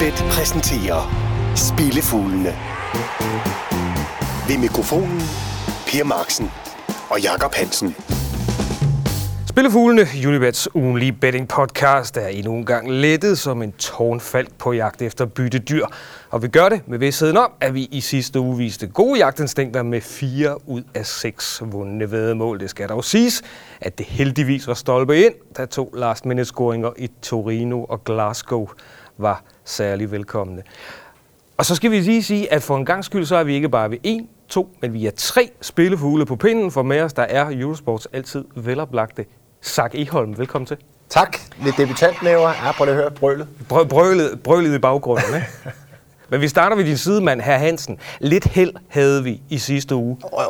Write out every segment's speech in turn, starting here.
Unibet præsenterer Spillefuglene. Ved mikrofonen Per Marksen og Jakob Hansen. Spillefuglene, Unibets ugenlige betting podcast, er endnu en gang lettet som en tårnfalk på jagt efter byttedyr. Og vi gør det med vidstheden om, at vi i sidste uge viste gode jagtinstinkter med fire ud af seks vundne vedmål. Det skal dog siges, at det heldigvis var stolpe ind, da to last minute scoringer i Torino og Glasgow var særlig velkomne. Og så skal vi lige sige, at for en gang skyld, så er vi ikke bare ved en, to, men vi er tre spillefugle på pinden, for med os der er Eurosports altid veloplagte Sak Eholm. Velkommen til. Tak. Lidt debutantnæver. Ja, prøv lige at høre brølet. Brø- brølet, brølet i baggrunden, ikke? Men vi starter ved din sidemand, herr Hansen. Lidt held havde vi i sidste uge. Oh.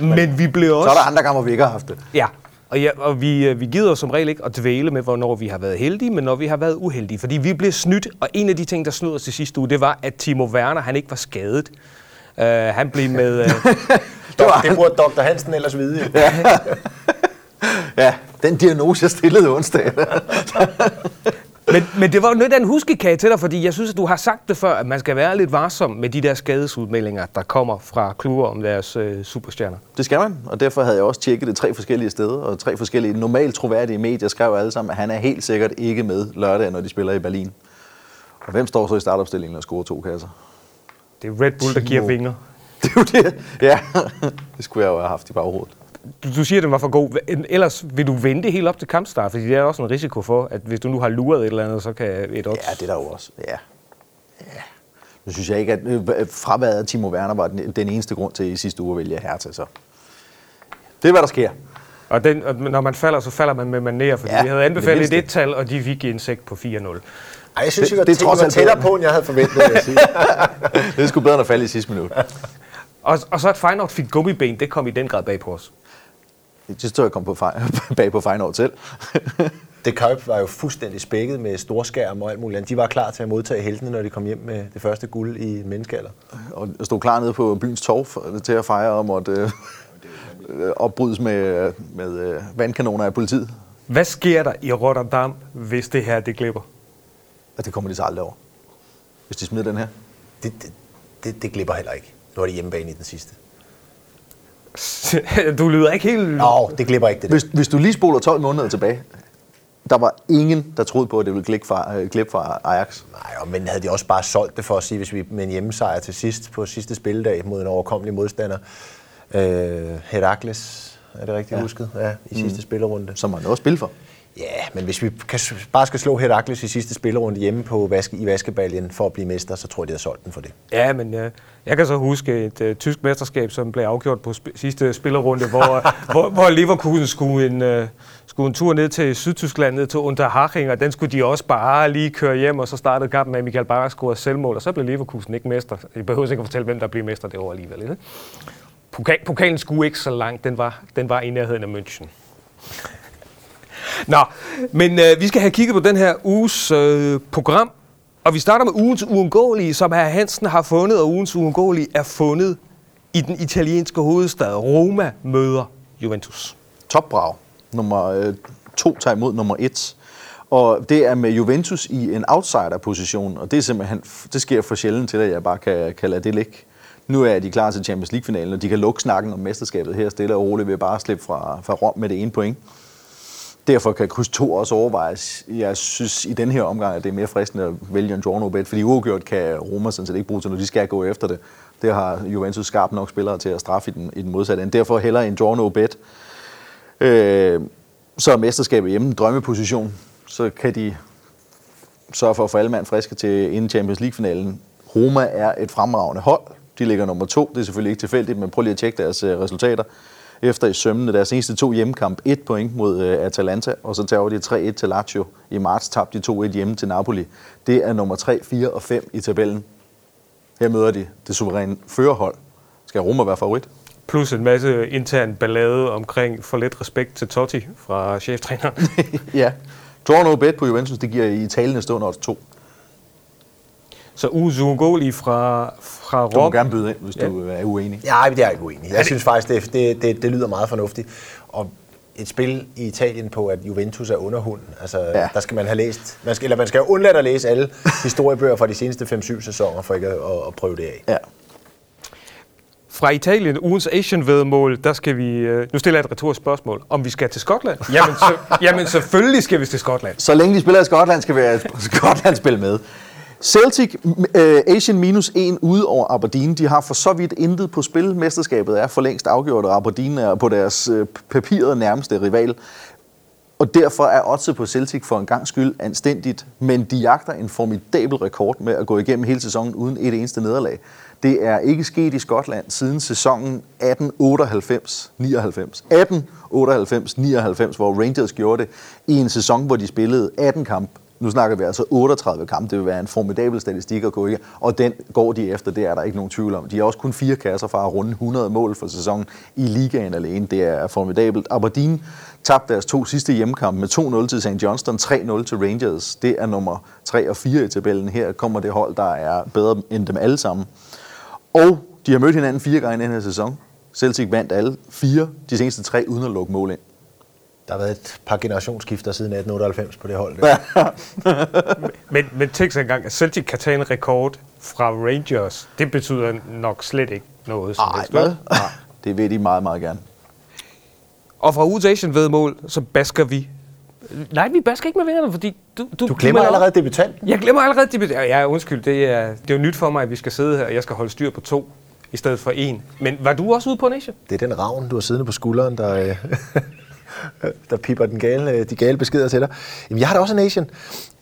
Men vi blev også... Så er der andre gange, hvor vi ikke har haft det. Ja, og, ja, og vi, øh, vi gider som regel ikke at dvæle med, hvornår vi har været heldige, men når vi har været uheldige. Fordi vi blev snydt, og en af de ting, der snød os til sidste uge, det var, at Timo Werner, han ikke var skadet. Uh, han blev med... Uh, Det, var, det burde Dr. Hansen ellers vide. ja, den diagnose, jeg stillede onsdag. men, men det var jo noget af en huskekage til dig, fordi jeg synes, at du har sagt det før, at man skal være lidt varsom med de der skadesudmeldinger, der kommer fra klubber om deres uh, superstjerner. Det skal man, og derfor havde jeg også tjekket det tre forskellige steder, og tre forskellige normalt troværdige medier skrev alle sammen, at han er helt sikkert ikke med lørdag, når de spiller i Berlin. Og hvem står så i startopstillingen og scorer to kasser? Det er Red Bull, der giver Timo. vinger. Det er jo det. Ja, det skulle jeg jo have haft i baghovedet. Du, du siger, at den var for god. Ellers vil du vente helt op til kampstart, fordi det er også en risiko for, at hvis du nu har luret et eller andet, så kan et odds... Ja, det er der jo også. Ja. ja. Nu synes jeg ikke, at øh, fraværet af Timo Werner var den, den eneste grund til i sidste uge at vælge Hertha, så det er, hvad der sker. Og, den, og når man falder, så falder man med manér, fordi ja, Ja, vi havde det anbefalet mindste. et tal, og de fik en sæk på 4-0. Ej, jeg synes, Det- det, var, det er det, trods var alt tættere på, end jeg havde forventet, vil jeg sige. Det er sgu bedre end at falde i sidste minut. Og, og så at Feyenoord fik gummiben, det kom i den grad bag på os. Det står jeg kom på fej, bag på Feyenoord selv. Det Køb var jo fuldstændig spækket med storskærm og alt muligt andet. De var klar til at modtage heltene, når de kom hjem med det første guld i menneskealder. og stod klar nede på byens torv til at fejre om at øh, opbrydes med, med øh, vandkanoner af politiet. Hvad sker der i Rotterdam, hvis det her det glipper? Og det kommer de så aldrig over, hvis de smider den her. Det, det, det, det glipper heller ikke. Nu er det hjemmebane i den sidste. du lyder ikke helt... Nå, det glipper ikke, det der. Hvis, hvis du lige spoler 12 måneder tilbage, der var ingen, der troede på, at det ville klippe fra, øh, klippe fra Ajax. Nej, og men havde de også bare solgt det for at sige, hvis vi med en hjemmesejr til sidst på sidste spilledag mod en overkommelig modstander. Øh, Herakles, er det rigtigt ja. Ja. husket? Ja, i sidste spillerunde. Som man også spille for. Ja, men hvis vi kan, bare skal slå Herakles i sidste spillerunde hjemme på vaske, i vaskebaljen for at blive mester, så tror jeg, de har solgt den for det. Ja, men øh, jeg kan så huske et øh, tysk mesterskab, som blev afgjort på sp- sidste spillerunde, hvor, hvor, hvor Leverkusen skulle en, øh, skulle en tur ned til Sydtyskland, ned til Unterhaching, og den skulle de også bare lige køre hjem, og så startede kampen med, at Michael Barak scorede selvmål, og så blev Leverkusen ikke mester. Jeg behøver ikke at fortælle, hvem der blev mester det år alligevel. Ikke? Pokal, pokalen skulle ikke så langt, den var, den var i nærheden af München. Nå, men øh, vi skal have kigget på den her uges øh, program, og vi starter med ugens uundgåelige, som herr Hansen har fundet, og ugens uundgåelige er fundet i den italienske hovedstad. Roma møder Juventus. Topbrag. Nummer øh, to tager imod nummer et. Og det er med Juventus i en outsider-position, og det er simpelthen, det sker for sjældent til, at jeg bare kan, kan lade det ligge. Nu er de klar til Champions League-finalen, og de kan lukke snakken om mesterskabet her stille og roligt ved bare at slippe fra, fra Rom med det ene point. Derfor kan kryds 2 også overvejes. Jeg synes i den her omgang, at det er mere fristende at vælge en draw no bet, fordi uafgjort kan Roma sådan set ikke bruge til, når de skal gå efter det. Det har Juventus skarpt nok spillere til at straffe i den, i den modsatte ende. Derfor heller en draw no bet. Øh, så er mesterskabet hjemme en drømmeposition. Så kan de sørge for at få alle mand friske til inden Champions League-finalen. Roma er et fremragende hold. De ligger nummer to. Det er selvfølgelig ikke tilfældigt, men prøv lige at tjekke deres øh, resultater. Efter i sømmene deres eneste to hjemmekamp, et point mod øh, Atalanta, og så tager de 3-1 til Lazio. I marts tabte de 2-1 hjemme til Napoli. Det er nummer 3, 4 og 5 i tabellen. Her møder de det suveræne førerhold. Skal Roma være favorit? Plus en masse intern ballade omkring for lidt respekt til Totti fra cheftræneren. ja. Draw no bet på Juventus, det giver i talende stund odds 2. Så ugens uundgåelige fra, fra Du må Rom. gerne byde ind, hvis Ja. du er uenig. Ja, det er jeg ikke uenig. Jeg synes faktisk, det, det, det, det lyder meget fornuftigt. Og et spil i Italien på, at Juventus er underhund. Altså, Ja. ja. der skal man have læst, man skal, eller man skal jo undlade at læse alle historiebøger fra de seneste 5-7 sæsoner, for ikke at, at, at prøve det af. Ja. Fra Italien, ugens Asian-vedmål, der skal vi... Øh, nu stiller jeg et retorisk spørgsmål. Om vi skal til Skotland? Jamen, så, jamen selvfølgelig skal vi til Skotland. Så længe de spiller i Skotland, skal vi have Skotland spille med. Celtic, øh, Asian minus 1 ude over Aberdeen. De har for så vidt intet på spil. Mesterskabet er for længst afgjort, og Aberdeen er på deres øh, papiret nærmeste rival. Og derfor er oddset på Celtic for en gang skyld anstændigt, men de jagter en formidabel rekord med at gå igennem hele sæsonen uden et eneste nederlag. Det er ikke sket i Skotland siden sæsonen 1898-99. 1898-99, hvor Rangers gjorde det i en sæson, hvor de spillede 18 kampe. Nu snakker vi altså 38 kampe. Det vil være en formidabel statistik at gå i, Og den går de efter, det er der ikke nogen tvivl om. De har også kun fire kasser fra at runde 100 mål for sæsonen i ligaen alene. Det er formidabelt. Aberdeen tabte deres to sidste hjemmekampe med 2-0 til St. Johnston, 3-0 til Rangers. Det er nummer 3 og 4 i tabellen. Her kommer det hold, der er bedre end dem alle sammen. Og de har mødt hinanden fire gange i den her sæson. Celtic vandt alle fire, de seneste tre, uden at lukke mål ind. Der har været et par generationsskifter siden 1898 på det hold. Der. Men, men tænk sig engang, at Celtic kan tage en rekord fra Rangers. Det betyder nok slet ikke noget. Som vel? hvad? Nej, det vil de meget, meget gerne. Og fra ugens Asian-vedmål, så basker vi... Nej, vi basker ikke med vingerne, fordi du... Du glemmer melder- allerede debutanten. Jeg glemmer allerede det. Ja, undskyld. Det er, det er jo nyt for mig, at vi skal sidde her, og jeg skal holde styr på to i stedet for en. Men var du også ude på en Asian? Det er den ravn, du har siddende på skulderen, der, øh, der piper den gale, øh, de gale beskeder til dig. Jamen, jeg har da også en Asian.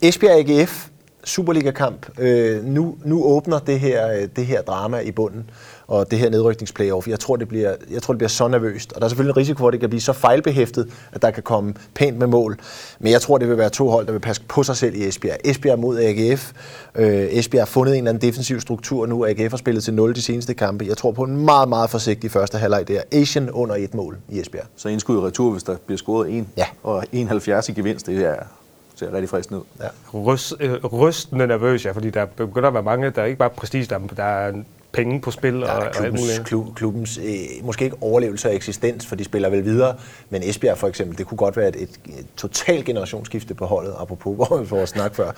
Esbjerg AGF, Superliga-kamp. Øh, nu, nu åbner det her, øh, det her drama i bunden, og det her nedrykningsplayoff. Jeg tror, det bliver, jeg tror, det bliver så nervøst. Og der er selvfølgelig en risiko for, at det kan blive så fejlbehæftet, at der kan komme pænt med mål. Men jeg tror, det vil være to hold, der vil passe på sig selv i Esbjerg. Esbjerg mod AGF. Øh, Esbjerg har fundet en eller anden defensiv struktur nu. AGF har spillet til 0 de seneste kampe. Jeg tror på en meget, meget forsigtig første halvleg der. Asian under et mål i Esbjerg. Så indskud i retur, hvis der bliver scoret en. Ja. Og 71 i gevinst, det er, ser rigtig fristende ud. Ja. Røst, øh, rystende nervøs, ja, fordi der begynder at være mange, der er ikke bare prestige, der, der er penge på spil Der og, er og alt klubbens, muligt. klub, klubbens øh, måske ikke overlevelse og eksistens, for de spiller vel videre, men Esbjerg for eksempel, det kunne godt være et, et, et totalt generationsskifte på holdet, apropos vores, vores snak før,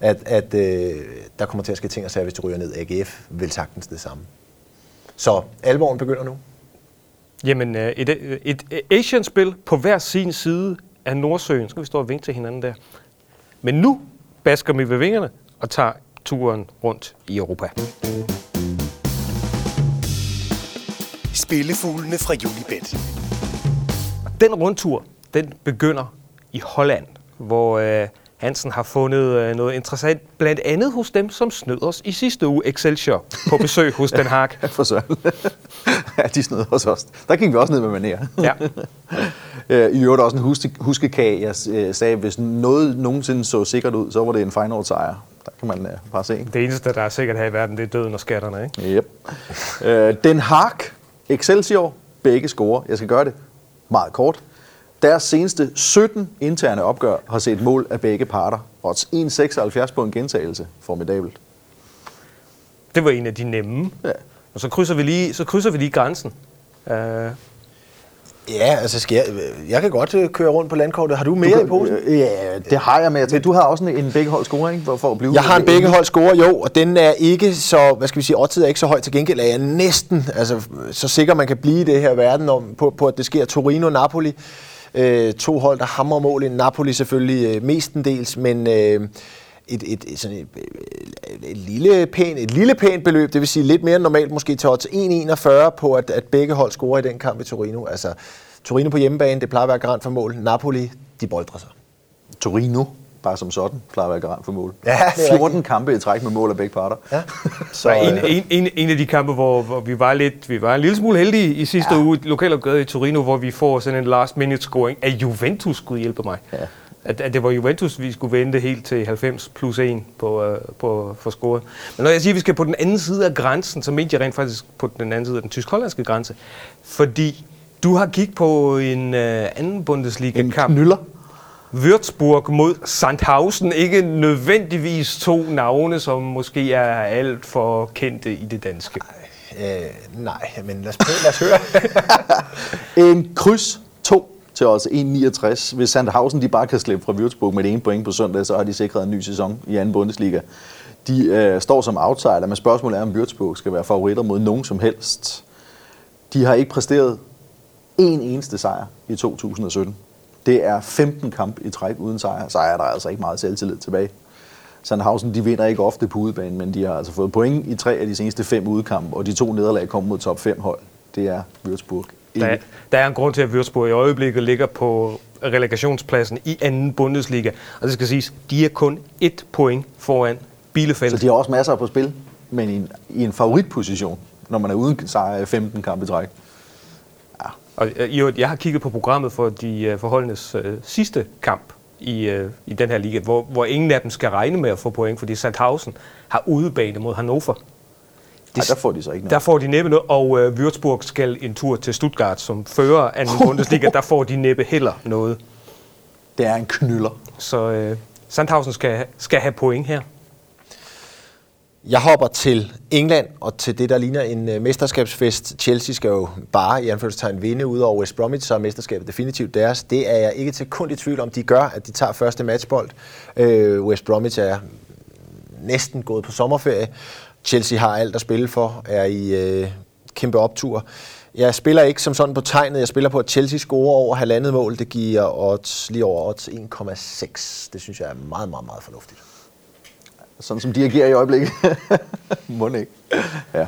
at, at øh, der kommer til at ske ting og sager, hvis de ryger ned. AGF vil sagtens det samme. Så alvoren begynder nu. Jamen, øh, et, et, et Asian-spil på hver sin side af Nordsøen. Så skal vi stå og vinke til hinanden der. Men nu basker vi ved vingerne og tager turen rundt i Europa. Spillefuglene fra Unibet. Den rundtur, den begynder i Holland, hvor øh, Hansen har fundet øh, noget interessant, blandt andet hos dem, som snød os i sidste uge Excelsior på besøg hos Den Haag. For søren. ja, de snød hos os. Der gik vi også ned med manér. Ja. Øh, I øvrigt også en huske, huskekage. Jeg øh, sagde, hvis noget nogensinde så sikkert ud, så var det en final sejr. Der kan man øh, bare se. Det eneste, der er sikkert her i verden, det er døden og skatterne, ikke? Yep. Øh, Den Haag, Excelsior, begge scorer. Jeg skal gøre det meget kort. Deres seneste 17 interne opgør har set mål af begge parter. Odds 1,76 på en gentagelse. Formidabelt. Det var en af de nemme. Ja. Og så krydser vi lige, så krydser vi lige grænsen. Uh, Ja, altså skal jeg, jeg kan godt øh, køre rundt på landkortet. Har du mere i posen? Øh, Ja, det har jeg tænker, du har også en, en begge hold score, ikke? For, for at blive Jeg har en begge hold score, jo, og den er ikke så, hvad skal vi sige, oddset er ikke så høj til gengæld, er jeg næsten, altså så sikker man kan blive i det her verden om, på, på at det sker Torino-Napoli. Øh, to hold, der hamrer mål i Napoli selvfølgelig øh, mestendels, men øh, et, et, et, sådan et, et, et, lille pæn, et lille pænt beløb, det vil sige lidt mere end normalt, måske til odds 1,41 på, at, at begge hold scorer i den kamp i Torino. Altså, Torino på hjemmebane, det plejer at være garant for mål. Napoli, de boldrer sig. Torino, bare som sådan, plejer at være garant for mål. Ja, det er 14 kampe i træk med mål af begge parter. Ja. så en, en, en, en af de kampe, hvor, hvor vi var lidt, vi var en lille smule heldige i sidste ja. uge, lokalopgøret i Torino, hvor vi får sådan en last minute scoring af Juventus, skulle hjælpe mig. Ja. At, at det var Juventus, vi skulle vente helt til 90 plus 1 på, uh, på for scoret. Men når jeg siger, at vi skal på den anden side af grænsen, så mente jeg rent faktisk på den anden side af den tysk-hollandske grænse. Fordi du har kigget på en uh, anden Bundesliga-kamp. Knyller. Würzburg mod Sandhausen. Ikke nødvendigvis to navne, som måske er alt for kendte i det danske. Øh, nej, men lad os prøve, lad os høre. En kryds 2 til os 1,69. Hvis Sandhausen de bare kan slippe fra Würzburg med det ene point på søndag, så har de sikret en ny sæson i anden Bundesliga. De øh, står som outsider, men spørgsmålet er, om Würzburg skal være favoritter mod nogen som helst. De har ikke præsteret en eneste sejr i 2017. Det er 15 kamp i træk uden sejr. Så er der altså ikke meget selvtillid tilbage. Sandhausen de vinder ikke ofte på udebane, men de har altså fået point i tre af de seneste fem udkampe, og de to nederlag kom mod top 5 hold. Det er Würzburg. Der, er- der er en grund til, at Würzburg i øjeblikket ligger på relegationspladsen i anden Bundesliga. Og det skal siges, de er kun et point foran Bielefeld. Så de har også masser på spil, men i en, i en favoritposition, når man er uden sejr i 15 kampe træk. Og øh, i øvrigt, jeg har kigget på programmet for de øh, forholdenes øh, sidste kamp i, øh, i den her liga, hvor, hvor ingen af dem skal regne med at få point, fordi Sandhausen har udebane mod Hannover. Ej, der får de så ikke noget. Der får de næppe noget, og øh, Würzburg skal en tur til Stuttgart, som fører anden Bundesliga. Der får de næppe heller noget. Det er en knyller. Så øh, Sandhausen skal, skal have point her. Jeg hopper til England og til det, der ligner en øh, mesterskabsfest. Chelsea skal jo bare i anførselstegn vinde ud over West Bromwich, så er mesterskabet definitivt deres. Det er jeg ikke til kun i tvivl om, de gør, at de tager første matchbold. Øh, West Bromwich er næsten gået på sommerferie. Chelsea har alt at spille for, er i øh, kæmpe optur. Jeg spiller ikke som sådan på tegnet, jeg spiller på, at Chelsea scorer over halvandet mål. Det giver odds, lige over odds 1,6. Det synes jeg er meget, meget, meget fornuftigt. Sådan som de agerer i øjeblikket. Må ikke. Ja.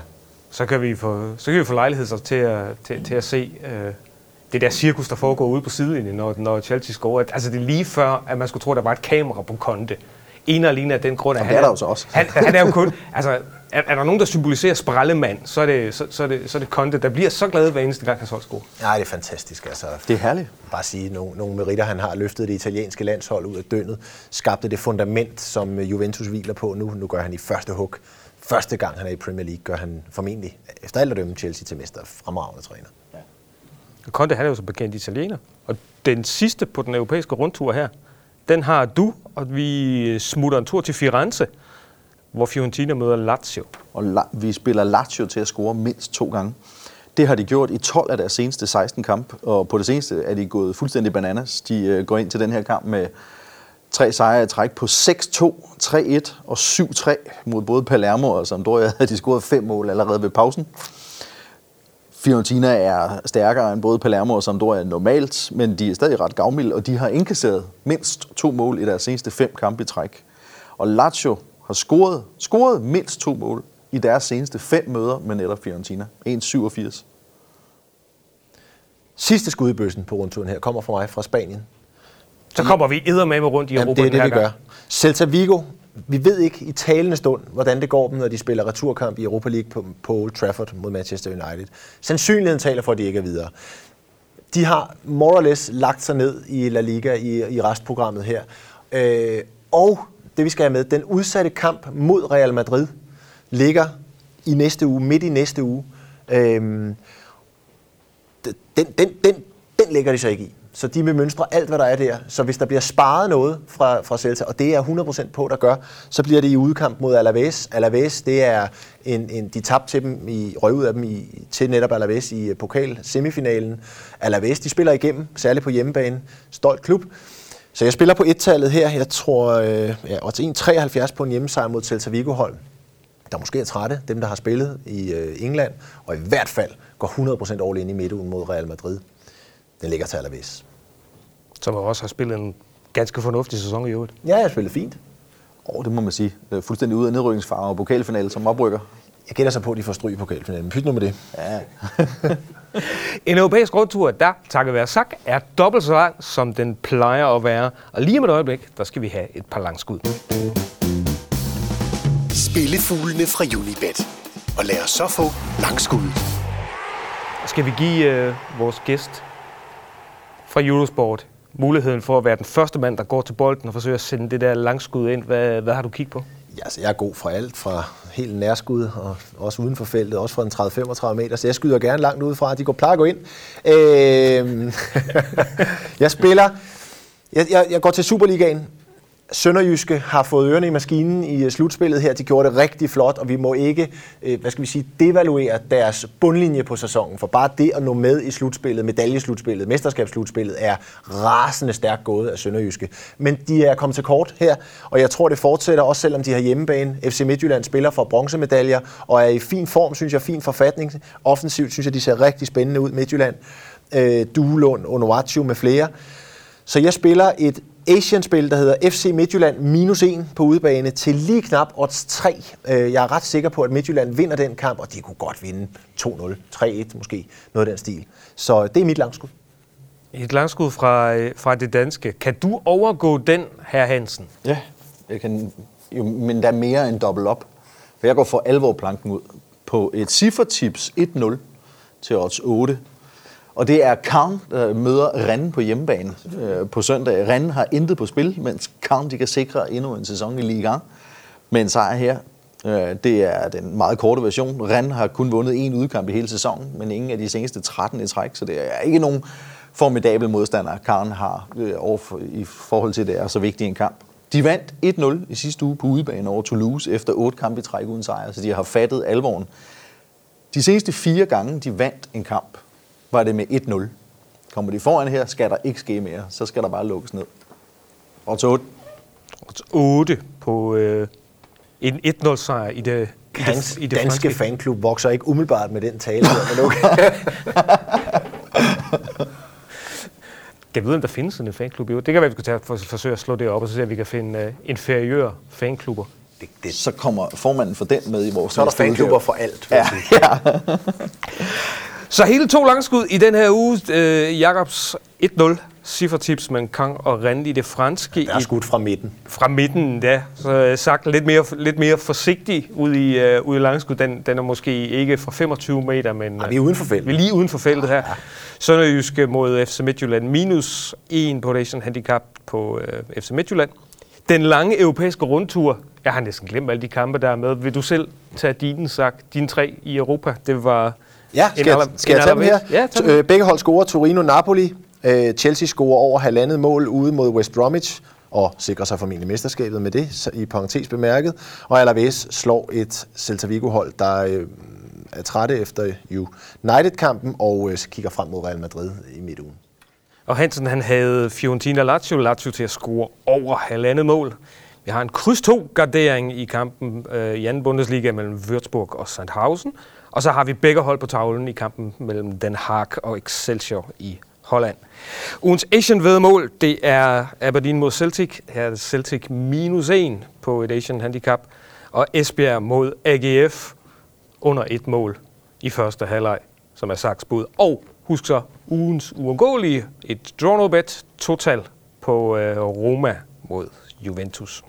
Så kan vi få, så kan vi få lejlighed til, at, til, til at se øh, det der cirkus, der foregår ude på sidelinjen, når, når Chelsea scorer. Altså det er lige før, at man skulle tro, at der var et kamera på Konte. En og alene af den grund, at det er der jo så også. Han, han er jo kun... Altså, er, er der nogen, der symboliserer sprallemand, så er, det, så, så, er det, så er det Conte, der bliver så glad hver eneste gang, han hold score. Nej, det er fantastisk. Altså, Det er herligt. bare sige, nogle, nogle meritter, han har løftet det italienske landshold ud af dønnet, skabte det fundament, som øh, Juventus hviler på nu. Nu gør han i første hug. Første gang han er i Premier League, gør han formentlig, efter alt at dømme, Chelsea til mester. Fremragende træner. Conte, han er jo så bekendt italiener. Og den sidste på den europæiske rundtur her, den har du, og vi smutter en tur til Firenze, hvor Fiorentina møder Lazio. Og la- vi spiller Lazio til at score mindst to gange. Det har de gjort i 12 af deres seneste 16 kamp, og på det seneste er de gået fuldstændig bananas. De øh, går ind til den her kamp med tre sejre i træk på 6-2, 3-1 og 7-3 mod både Palermo og Sampdoria. De scoret fem mål allerede ved pausen. Fiorentina er stærkere end både Palermo og Sampdoria normalt, men de er stadig ret gavmilde, og de har indkasseret mindst to mål i deres seneste fem kampe i træk. Og Lazio har scoret, scoret mindst to mål i deres seneste fem møder med netop Fiorentina. 1,87. Sidste skud i bøssen på rundturen her kommer fra mig fra Spanien. Så kommer vi eddermame rundt i Jamen, Europa det er den det, her vi gang. gør. Celta Vigo, vi ved ikke i talende stund, hvordan det går dem, når de spiller returkamp i Europa League på, på Old Trafford mod Manchester United. Sandsynligheden taler for, at de ikke er videre. De har more or less lagt sig ned i La Liga i, i restprogrammet her. Øh, og det vi skal have med, den udsatte kamp mod Real Madrid ligger i næste uge, midt i næste uge. Øh, den, den, den, den ligger de så ikke i. Så de vil mønstre alt, hvad der er der. Så hvis der bliver sparet noget fra, fra Celta, og det er 100% på, der gør, så bliver det i udkamp mod Alaves. Alaves, det er en, en de tabte til dem, i, røg ud af dem i, til netop Alaves i øh, pokal semifinalen. Alaves, de spiller igennem, særligt på hjemmebane. Stolt klub. Så jeg spiller på et-tallet her. Jeg tror, øh, ja, odds 1,73 på en hjemmesejr mod Celta Vigo-hold der måske er trætte, dem der har spillet i øh, England, og i hvert fald går 100% all ind i midtugen mod Real Madrid. Den ligger til Alaves. Som også har spillet en ganske fornuftig sæson i øvrigt. Ja, jeg har spillet fint. Og det må man sige. Øh, Fuldstændig ude af nedrykningsfare og pokalfinale som oprykker. Jeg gætter så på, at de får stryg i pokalfinalen. Pyt nu med det. Ja. En europæisk rundtur, der, takket være sagt, er dobbelt så lang, som den plejer at være. Og lige om et øjeblik, der skal vi have et par langskud. Spillefuglene fra Unibet. Og lad os så få langskud. Skal vi give øh, vores gæst fra Eurosport muligheden for at være den første mand, der går til bolden og forsøger at sende det der langskud ind. Hvad, hvad har du kigget på? Ja, altså, jeg er god fra alt, fra helt nærskud og også uden for feltet, også fra en 30-35 meter, så jeg skyder gerne langt udefra. De går plejer at gå ind. Øh, jeg spiller, jeg, jeg, jeg går til Superligaen. Sønderjyske har fået ørerne i maskinen i øh, slutspillet her. De gjorde det rigtig flot, og vi må ikke, øh, hvad skal vi sige, devaluere deres bundlinje på sæsonen. For bare det at nå med i slutspillet, medaljeslutspillet, mesterskabsslutspillet, er rasende stærkt gået af Sønderjyske. Men de er kommet til kort her, og jeg tror, det fortsætter, også selvom de har hjemmebane. FC Midtjylland spiller for bronzemedaljer, og er i fin form, synes jeg, fin forfatning. Offensivt synes jeg, de ser rigtig spændende ud, Midtjylland. Øh, Duelund, Onuachu med flere. Så jeg spiller et Asian-spil, der hedder FC Midtjylland minus 1 på udebane til lige knap odds 3. Øh, jeg er ret sikker på, at Midtjylland vinder den kamp, og de kunne godt vinde 2-0, 3-1 måske, noget af den stil. Så det er mit langskud. Et langskud fra, øh, fra det danske. Kan du overgå den, her Hansen? Ja, jeg kan, jo, men der er mere end dobbelt op. For jeg går for alvor planken ud på et ciffertips 1-0 til odds 8. Og det er Karn, der møder Rennes på hjemmebane øh, på søndag. Rennes har intet på spil, mens Karn de kan sikre endnu en sæson i Liga med en sejr her. Øh, det er den meget korte version. Rennes har kun vundet én udkamp i hele sæsonen, men ingen af de seneste 13 i træk, så det er ikke nogen formidabel modstander, Karn har øh, overfor, i forhold til, at det er så vigtig en kamp. De vandt 1-0 i sidste uge på udebane over Toulouse efter otte kampe i træk uden sejr, så de har fattet alvoren. De seneste fire gange, de vandt en kamp, var det med 1-0. Kommer de foran her, skal der ikke ske mere. Så skal der bare lukkes ned. Og til 8. Og til 8 på øh, en 1-0 sejr i det, i Hans det, i det danske franske. fanklub vokser ikke umiddelbart med den tale. her, men okay. Jeg ved, om der findes sådan en fanklub. Jo, det kan være, vi skal tage for, forsøge at slå det op, og så se, om vi kan finde øh, inferiør fanklubber. det, det, Så kommer formanden for den med i vores så er der fanklubber for alt. ja. Så hele to langskud i den her uge. Øh, Jakobs 1-0 ciffertips med Kang og Rand i det franske. Der er skudt fra midten. fra midten, ja. Så øh, sagt lidt mere, lidt mere forsigtig ud i, øh, ud i langskud. Den, den er måske ikke fra 25 meter, men Ej, vi er uden for feltet. vi er lige uden for feltet her. Sønderjyske mod FC Midtjylland. Minus 1 på Asian Handicap på øh, FC Midtjylland. Den lange europæiske rundtur. Jeg har næsten glemt alle de kampe, der er med. Vil du selv tage dine, sak, dine tre i Europa? Det var Ja, skal, jeg, skal jeg tage dem her? Ja, dem. Øh, Begge hold scorer Torino-Napoli. Øh, Chelsea scorer over halvandet mål ude mod West Bromwich og sikrer sig formentlig mesterskabet med det, i parentes bemærket. Og Alaves slår et Celta Vigo-hold, der øh, er trætte efter United-kampen og øh, kigger frem mod Real Madrid i midtugen. Og Hansen han havde Fiorentina Lazio, Lazio til at score over halvandet mål. Vi har en kryds 2 gardering i kampen øh, i anden Bundesliga mellem Würzburg og Sandhausen. Og så har vi begge hold på tavlen i kampen mellem Den Haag og Excelsior i Holland. Ugens Asian vedmål, det er Aberdeen mod Celtic. Her er det Celtic minus 1 på et Asian handicap. Og Esbjerg mod AGF under et mål i første halvleg, som er Saks bud. Og husk så, ugens uundgåelige, et draw no bet total på øh, Roma mod Juventus.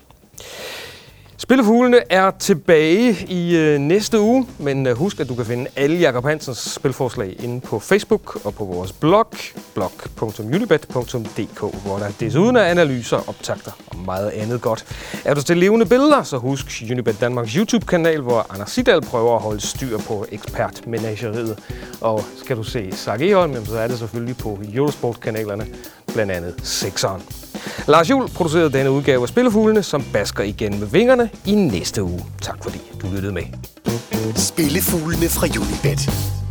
Spillefuglene er tilbage i øh, næste uge, men øh, husk, at du kan finde alle Jakob Hansens spilforslag inde på Facebook og på vores blog, blog.unibet.dk, hvor der desuden er analyser, optagter og meget andet godt. Er du til levende billeder, så husk Unibet Danmarks YouTube-kanal, hvor Anders Sidal prøver at holde styr på ekspertmenageriet. Og skal du se Sark Eholm, så er det selvfølgelig på Eurosport-kanalerne, blandt andet 6'eren. Lars Juhl producerede denne udgave af Spillefuglene, som basker igen med vingerne i næste uge. Tak fordi du lyttede med. Spillefuglene fra Unibet.